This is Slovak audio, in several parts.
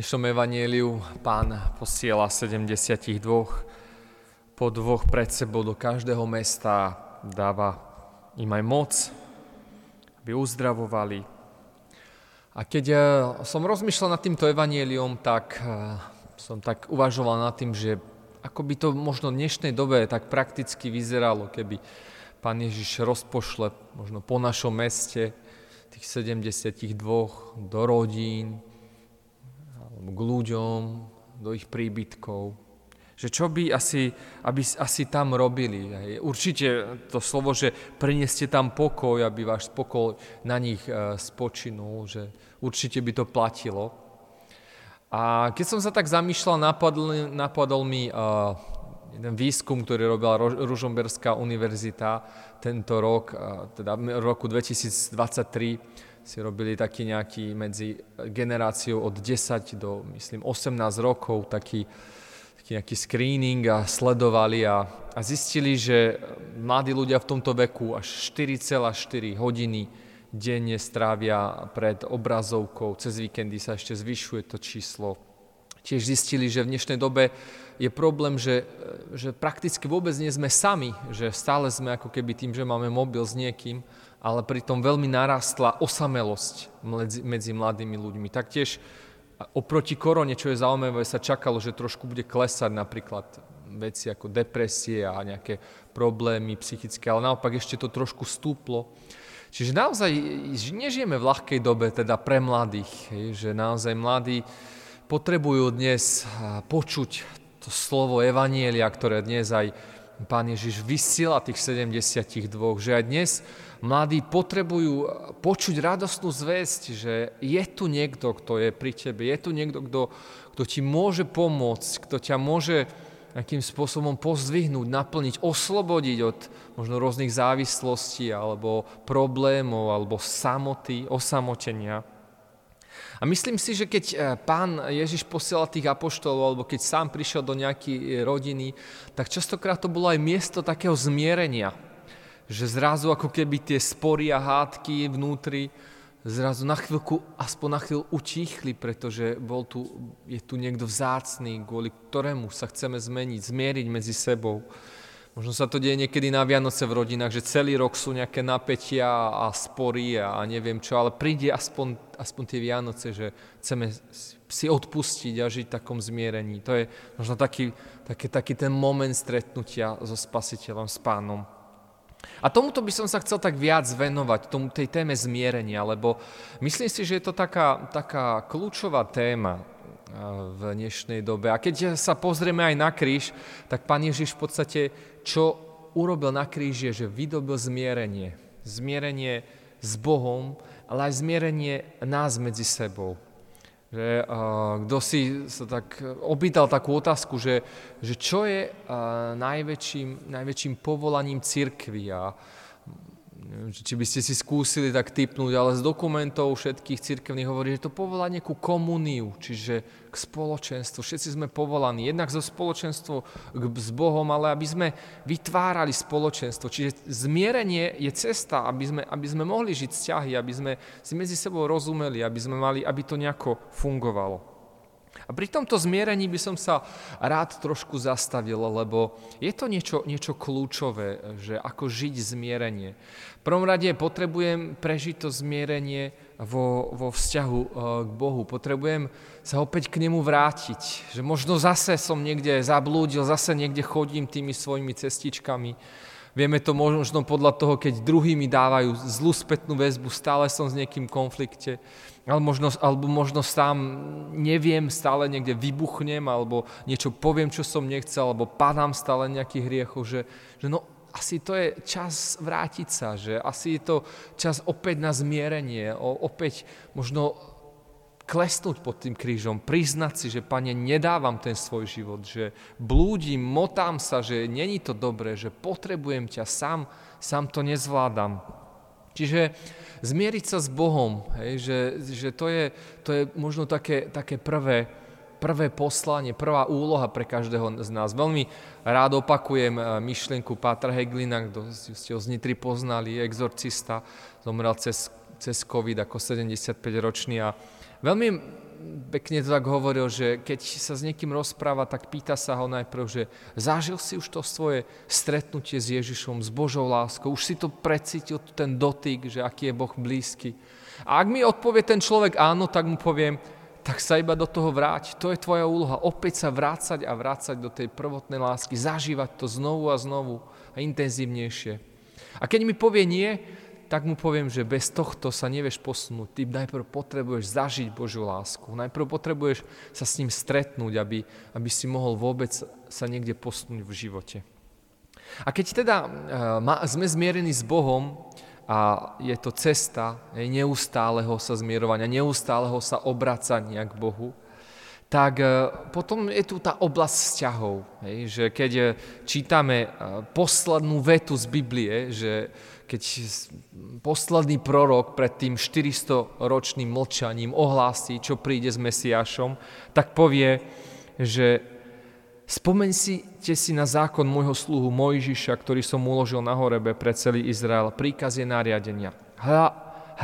dnešnom evanieliu pán posiela 72 po dvoch pred sebou do každého mesta, dáva im aj moc, aby uzdravovali. A keď eh, som rozmýšľal nad týmto evanieliom, tak eh, som tak uvažoval nad tým, že ako by to možno v dnešnej dobe tak prakticky vyzeralo, keby pán Ježiš rozpošle možno po našom meste tých 72 do rodín, k ľuďom, do ich príbytkov. Že čo by asi, aby asi tam robili. Určite to slovo, že prineste tam pokoj, aby váš spokoj na nich e, spočinul, že určite by to platilo. A keď som sa tak zamýšľal, napadol, napadol mi uh, jeden výskum, ktorý robila Ružomberská univerzita tento rok, uh, teda v roku 2023, si robili taký nejaký medzi generáciou od 10 do, myslím, 18 rokov, taký, taký nejaký screening a sledovali a, a zistili, že mladí ľudia v tomto veku až 4,4 hodiny denne strávia pred obrazovkou, cez víkendy sa ešte zvyšuje to číslo. Tiež zistili, že v dnešnej dobe je problém, že, že prakticky vôbec nie sme sami, že stále sme ako keby tým, že máme mobil s niekým, ale pritom veľmi narastla osamelosť medzi, medzi mladými ľuďmi. Taktiež oproti korone, čo je zaujímavé, sa čakalo, že trošku bude klesať napríklad veci ako depresie a nejaké problémy psychické, ale naopak ešte to trošku stúplo. Čiže naozaj nežijeme v ľahkej dobe, teda pre mladých, že naozaj mladí potrebujú dnes počuť to slovo Evanielia, ktoré dnes aj Pán Ježiš vysiela tých 72, že aj dnes mladí potrebujú počuť radostnú zväzť, že je tu niekto, kto je pri tebe, je tu niekto, kto, kto ti môže pomôcť, kto ťa môže nejakým spôsobom pozdvihnúť, naplniť, oslobodiť od možno rôznych závislostí alebo problémov alebo samoty, osamotenia. A myslím si, že keď e, pán Ježiš posielal tých apoštolov, alebo keď sám prišiel do nejakej rodiny, tak častokrát to bolo aj miesto takého zmierenia. Že zrazu ako keby tie spory a hádky vnútri zrazu na chvíľku, aspoň na chvíľu utichli, pretože bol tu, je tu niekto vzácný, kvôli ktorému sa chceme zmeniť, zmieriť medzi sebou. Možno sa to deje niekedy na Vianoce v rodinách, že celý rok sú nejaké napätia a spory a neviem čo, ale príde aspoň, aspoň tie Vianoce, že chceme si odpustiť a žiť v takom zmierení. To je možno taký, taký, taký ten moment stretnutia so Spasiteľom, s Pánom. A tomuto by som sa chcel tak viac venovať, tomu, tej téme zmierenia, lebo myslím si, že je to taká, taká kľúčová téma v dnešnej dobe. A keď sa pozrieme aj na kríž, tak Pán Ježiš v podstate, čo urobil na kríži, je, že vydobil zmierenie. Zmierenie s Bohom, ale aj zmierenie nás medzi sebou. Že, uh, kto si sa tak opýtal takú otázku, že, že čo je uh, najväčším, najväčším povolaním cirkvi a Neviem, či by ste si skúsili tak typnúť, ale z dokumentov všetkých cirkevných hovorí, že to povolanie ku komuniu, čiže k spoločenstvu. Všetci sme povolaní, jednak zo spoločenstvo s Bohom, ale aby sme vytvárali spoločenstvo. Čiže zmierenie je cesta, aby sme, aby sme mohli žiť vzťahy, aby sme si medzi sebou rozumeli, aby sme mali, aby to nejako fungovalo. A pri tomto zmierení by som sa rád trošku zastavil, lebo je to niečo, niečo kľúčové, že ako žiť zmierenie. V prvom rade potrebujem prežiť to zmierenie vo, vo vzťahu eh, k Bohu. Potrebujem sa opäť k nemu vrátiť. Že možno zase som niekde zablúdil, zase niekde chodím tými svojimi cestičkami. Vieme to možno podľa toho, keď druhý mi dávajú zlú spätnú väzbu, stále som s niekým v konflikte alebo možno, alebo možno sám neviem, stále niekde vybuchnem, alebo niečo poviem, čo som nechcel, alebo padám stále nejakých hriechov, že, že no asi to je čas vrátiť sa, že asi je to čas opäť na zmierenie, opäť možno klesnúť pod tým krížom, priznať si, že Pane, nedávam ten svoj život, že blúdim, motám sa, že není to dobré, že potrebujem ťa, sám, sám to nezvládam. Čiže zmieriť sa s Bohom, hej, že, že to, je, to je možno také, také prvé, prvé poslanie, prvá úloha pre každého z nás. Veľmi rád opakujem eh, myšlienku Pátra Heglina, kto ste ho z Nitry poznali, exorcista, zomrel cez, cez COVID ako 75-ročný a veľmi pekne to tak hovoril, že keď sa s niekým rozpráva, tak pýta sa ho najprv, že zažil si už to svoje stretnutie s Ježišom, s Božou láskou, už si to precítil, ten dotyk, že aký je Boh blízky. A ak mi odpovie ten človek áno, tak mu poviem, tak sa iba do toho vráť. To je tvoja úloha. Opäť sa vrácať a vrácať do tej prvotnej lásky, zažívať to znovu a znovu a intenzívnejšie. A keď mi povie nie, tak mu poviem, že bez tohto sa nevieš posunúť. Ty najprv potrebuješ zažiť Božiu lásku. Najprv potrebuješ sa s ním stretnúť, aby, aby si mohol vôbec sa niekde posunúť v živote. A keď teda uh, sme zmierení s Bohom a je to cesta neustáleho sa zmierovania, neustáleho sa obracania k Bohu, tak uh, potom je tu tá oblasť vzťahov. Hej, že keď uh, čítame poslednú vetu z Biblie, že keď posledný prorok pred tým 400-ročným mlčaním ohlási, čo príde s Mesiášom, tak povie, že spomeň si, na zákon môjho sluhu Mojžiša, ktorý som uložil na horebe pre celý Izrael, príkazie nariadenia. Hľa,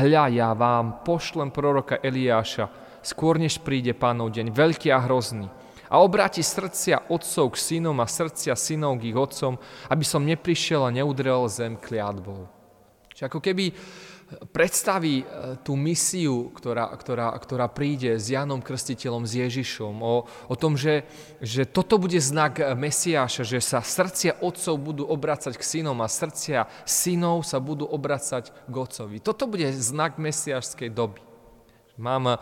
hľa, ja vám pošlem proroka Eliáša, skôr než príde pánov deň, veľký a hrozný a obráti srdcia otcov k synom a srdcia synov k ich otcom, aby som neprišiel a neudrel zem kliatbou. Čiže ako keby predstaví e, tú misiu, ktorá, ktorá, ktorá príde s Janom Krstiteľom, s Ježišom, o, o tom, že, že toto bude znak Mesiáša, že sa srdcia otcov budú obracať k synom a srdcia synov sa budú obracať k otcovi. Toto bude znak mesiášskej doby. Mám eh,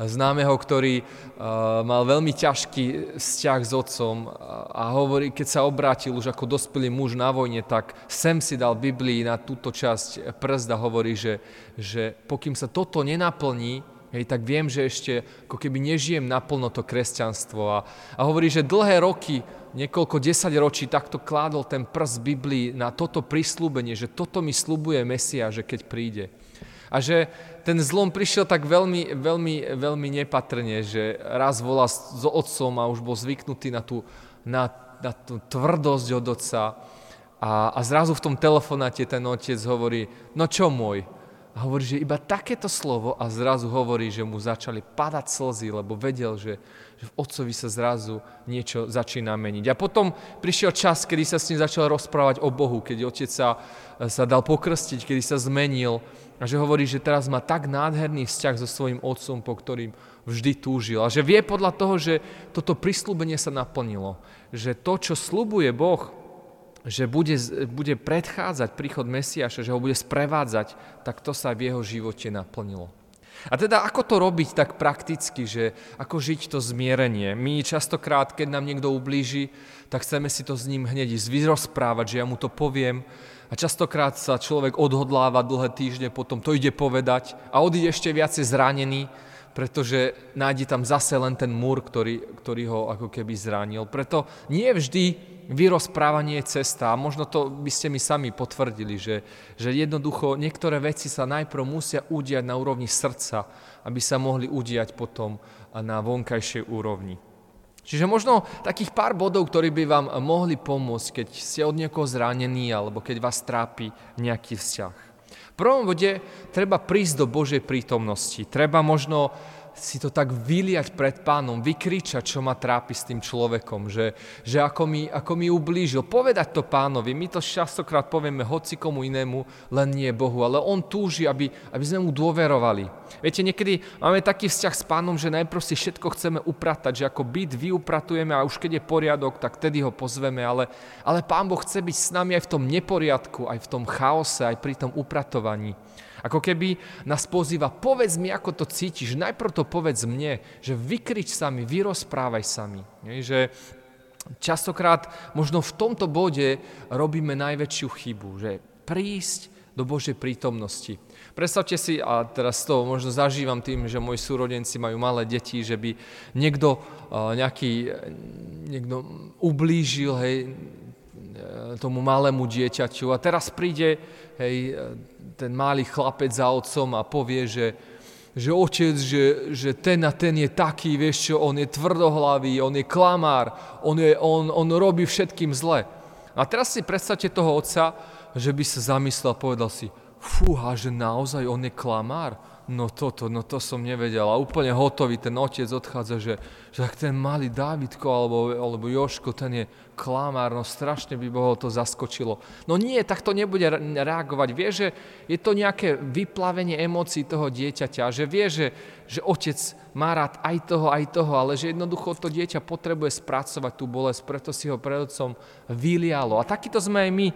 známeho, ktorý uh, mal veľmi ťažký vzťah s otcom a hovorí, keď sa obrátil už ako dospelý muž na vojne, tak sem si dal Biblii na túto časť prst a hovorí, že, že pokým sa toto nenaplní, hej, tak viem, že ešte ako keby nežijem naplno to kresťanstvo. A, a hovorí, že dlhé roky, niekoľko desať ročí takto kládol ten prst Biblii na toto prislúbenie, že toto mi slubuje Mesia, že keď príde. A že ten zlom prišiel tak veľmi, veľmi, veľmi nepatrne, že raz volá s otcom a už bol zvyknutý na tú, na, na tú tvrdosť od otca. A, a zrazu v tom telefonáte ten otec hovorí, no čo môj? A hovorí, že iba takéto slovo a zrazu hovorí, že mu začali padať slzy, lebo vedel, že, že v otcovi sa zrazu niečo začína meniť. A potom prišiel čas, kedy sa s ním začal rozprávať o Bohu, keď otec sa, sa dal pokrstiť, kedy sa zmenil a že hovorí, že teraz má tak nádherný vzťah so svojím otcom, po ktorým vždy túžil. A že vie podľa toho, že toto prislúbenie sa naplnilo. Že to, čo slubuje Boh, že bude, bude predchádzať príchod Mesiaša, že ho bude sprevádzať, tak to sa v jeho živote naplnilo. A teda ako to robiť tak prakticky, že ako žiť to zmierenie? My častokrát, keď nám niekto ublíži, tak chceme si to s ním hneď vyrozprávať, že ja mu to poviem, a častokrát sa človek odhodláva dlhé týždne, potom to ide povedať a odíde ešte viacej zranený, pretože nájde tam zase len ten múr, ktorý, ktorý ho ako keby zranil. Preto nie vždy vyrozprávanie je cesta a možno to by ste mi sami potvrdili, že, že jednoducho niektoré veci sa najprv musia udiať na úrovni srdca, aby sa mohli udiať potom na vonkajšej úrovni. Čiže možno takých pár bodov, ktorí by vám mohli pomôcť, keď ste od niekoho zranení alebo keď vás trápi nejaký vzťah. V prvom bode treba prísť do Božej prítomnosti. Treba možno si to tak vyliať pred pánom, vykričať, čo ma trápi s tým človekom, že, že ako, mi, ako mi ublížil, povedať to pánovi. My to častokrát povieme hoci komu inému, len nie Bohu, ale on túži, aby, aby sme mu dôverovali. Viete, niekedy máme taký vzťah s pánom, že najprv si všetko chceme upratať, že ako byt vyupratujeme a už keď je poriadok, tak tedy ho pozveme, ale, ale pán Boh chce byť s nami aj v tom neporiadku, aj v tom chaose, aj pri tom upratovaní. Ako keby nás pozýva, povedz mi, ako to cítiš, najprv to povedz mne, že vykrič sa mi, vyrozprávaj sa mi. Že častokrát možno v tomto bode robíme najväčšiu chybu, že prísť do Božej prítomnosti. Predstavte si, a teraz to možno zažívam tým, že moji súrodenci majú malé deti, že by niekto nejaký, niekto ublížil hej, tomu malému dieťaťu a teraz príde hej, ten malý chlapec za otcom a povie, že, že otec, že, že ten a ten je taký, vieš čo, on je tvrdohlavý, on je klamár, on, je, on, on robí všetkým zle. A teraz si predstavte toho otca, že by sa zamyslel a povedal si, fúha, že naozaj on je klamár, no toto, no to som nevedel. A úplne hotový ten otec odchádza, že, že tak ten malý Dávidko alebo, alebo Joško, ten je klamár, no strašne by ho to zaskočilo. No nie, tak to nebude reagovať. Vie, že je to nejaké vyplavenie emócií toho dieťaťa, že vie, že, že otec má rád aj toho, aj toho, ale že jednoducho to dieťa potrebuje spracovať tú bolesť, preto si ho pred otcom vylialo. A takýto sme aj my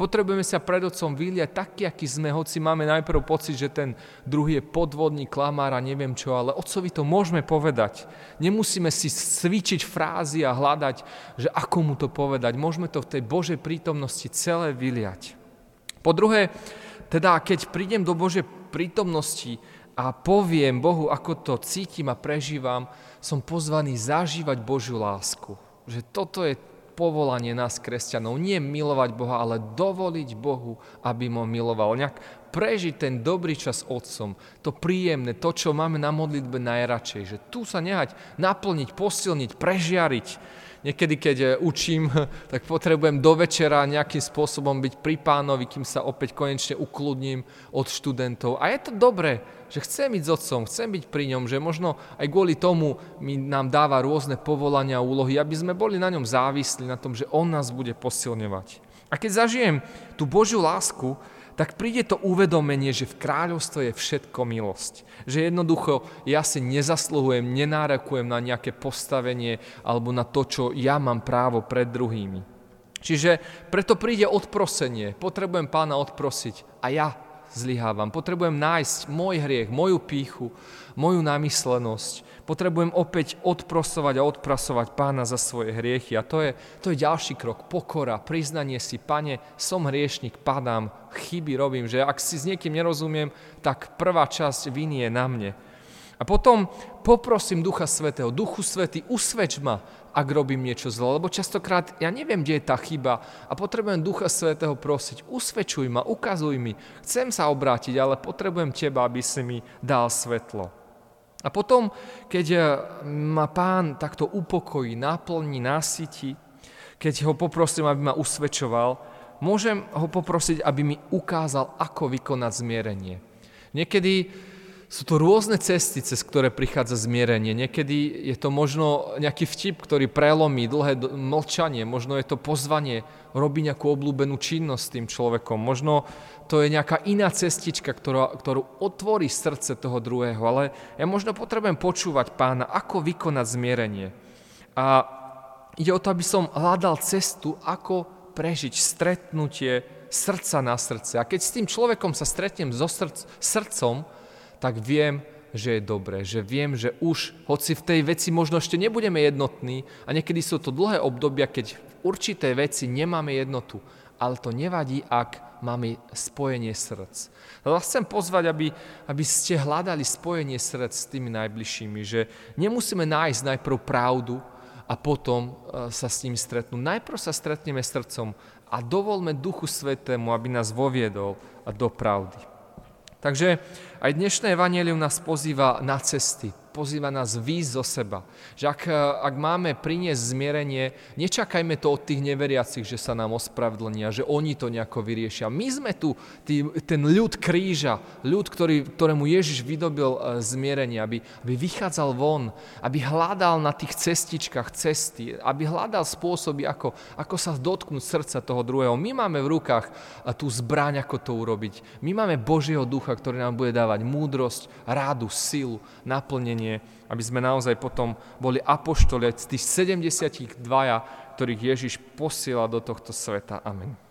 Potrebujeme sa pred Otcom vyliať taký, aký sme, hoci máme najprv pocit, že ten druhý je podvodný, klamár a neviem čo, ale Otcovi to môžeme povedať. Nemusíme si cvičiť frázy a hľadať, že ako mu to povedať. Môžeme to v tej Božej prítomnosti celé vyliať. Po druhé, teda keď prídem do Božej prítomnosti a poviem Bohu, ako to cítim a prežívam, som pozvaný zažívať Božiu lásku. Že toto je povolanie nás, kresťanov. Nie milovať Boha, ale dovoliť Bohu, aby mo miloval. Nejak prežiť ten dobrý čas Otcom, to príjemné, to, čo máme na modlitbe najradšej. Že tu sa nehať naplniť, posilniť, prežiariť niekedy, keď e, učím, tak potrebujem do večera nejakým spôsobom byť pri pánovi, kým sa opäť konečne ukludním od študentov. A je to dobré, že chcem byť s otcom, chcem byť pri ňom, že možno aj kvôli tomu mi nám dáva rôzne povolania a úlohy, aby sme boli na ňom závislí, na tom, že on nás bude posilňovať. A keď zažijem tú Božiu lásku, tak príde to uvedomenie, že v kráľovstve je všetko milosť. Že jednoducho ja si nezasluhujem, nenárakujem na nejaké postavenie alebo na to, čo ja mám právo pred druhými. Čiže preto príde odprosenie. Potrebujem pána odprosiť a ja zlyhávam. Potrebujem nájsť môj hriech, moju píchu, moju namyslenosť. Potrebujem opäť odprosovať a odprasovať pána za svoje hriechy. A to je, to je ďalší krok. Pokora, priznanie si, pane, som hriešnik, padám, chyby robím. Že ak si s niekým nerozumiem, tak prvá časť viny je na mne. A potom poprosím Ducha Svetého. Duchu Svetý, usvedč ma, ak robím niečo zlé. Lebo častokrát ja neviem, kde je tá chyba a potrebujem Ducha Svetého prosiť. Usvedčuj ma, ukazuj mi. Chcem sa obrátiť, ale potrebujem Teba, aby si mi dal svetlo. A potom, keď eh, ma pán takto upokojí, naplní, nasytí, keď ho poprosím, aby ma usvedčoval, môžem ho poprosiť, aby mi ukázal, ako vykonať zmierenie. Niekedy sú to rôzne cesty, cez ktoré prichádza zmierenie. Niekedy je to možno nejaký vtip, ktorý prelomí dlhé mlčanie, možno je to pozvanie robiť nejakú oblúbenú činnosť s tým človekom, možno to je nejaká iná cestička, ktorá, ktorú otvorí srdce toho druhého, ale ja možno potrebujem počúvať pána, ako vykonať zmierenie. A ide o to, aby som hľadal cestu, ako prežiť stretnutie srdca na srdce. A keď s tým človekom sa stretnem so srdc, srdcom, tak viem, že je dobré, že viem, že už, hoci v tej veci možno ešte nebudeme jednotní a niekedy sú to dlhé obdobia, keď v určitej veci nemáme jednotu, ale to nevadí, ak máme spojenie srdc. Ale chcem pozvať, aby, aby ste hľadali spojenie srdc s tými najbližšími, že nemusíme nájsť najprv pravdu a potom e, sa s ním stretnúť. Najprv sa stretneme srdcom a dovolme Duchu Svetému, aby nás voviedol do pravdy. Takže aj dnešné evanelium nás pozýva na cesty, pozýva nás výjsť zo seba. Že ak, ak máme priniesť zmierenie, nečakajme to od tých neveriacich, že sa nám ospravedlnia, že oni to nejako vyriešia. My sme tu tý, ten ľud kríža, ľud, ktorý, ktorému Ježiš vydobil e, zmierenie, aby, aby vychádzal von, aby hľadal na tých cestičkách cesty, aby hľadal spôsoby, ako, ako sa dotknúť srdca toho druhého. My máme v rukách e, tú zbraň, ako to urobiť. My máme Božieho ducha, ktorý nám bude dávať múdrosť, rádu, silu, naplnenie spasenie, aby sme naozaj potom boli apoštoli z tých 72, ktorých Ježiš posiela do tohto sveta. Amen.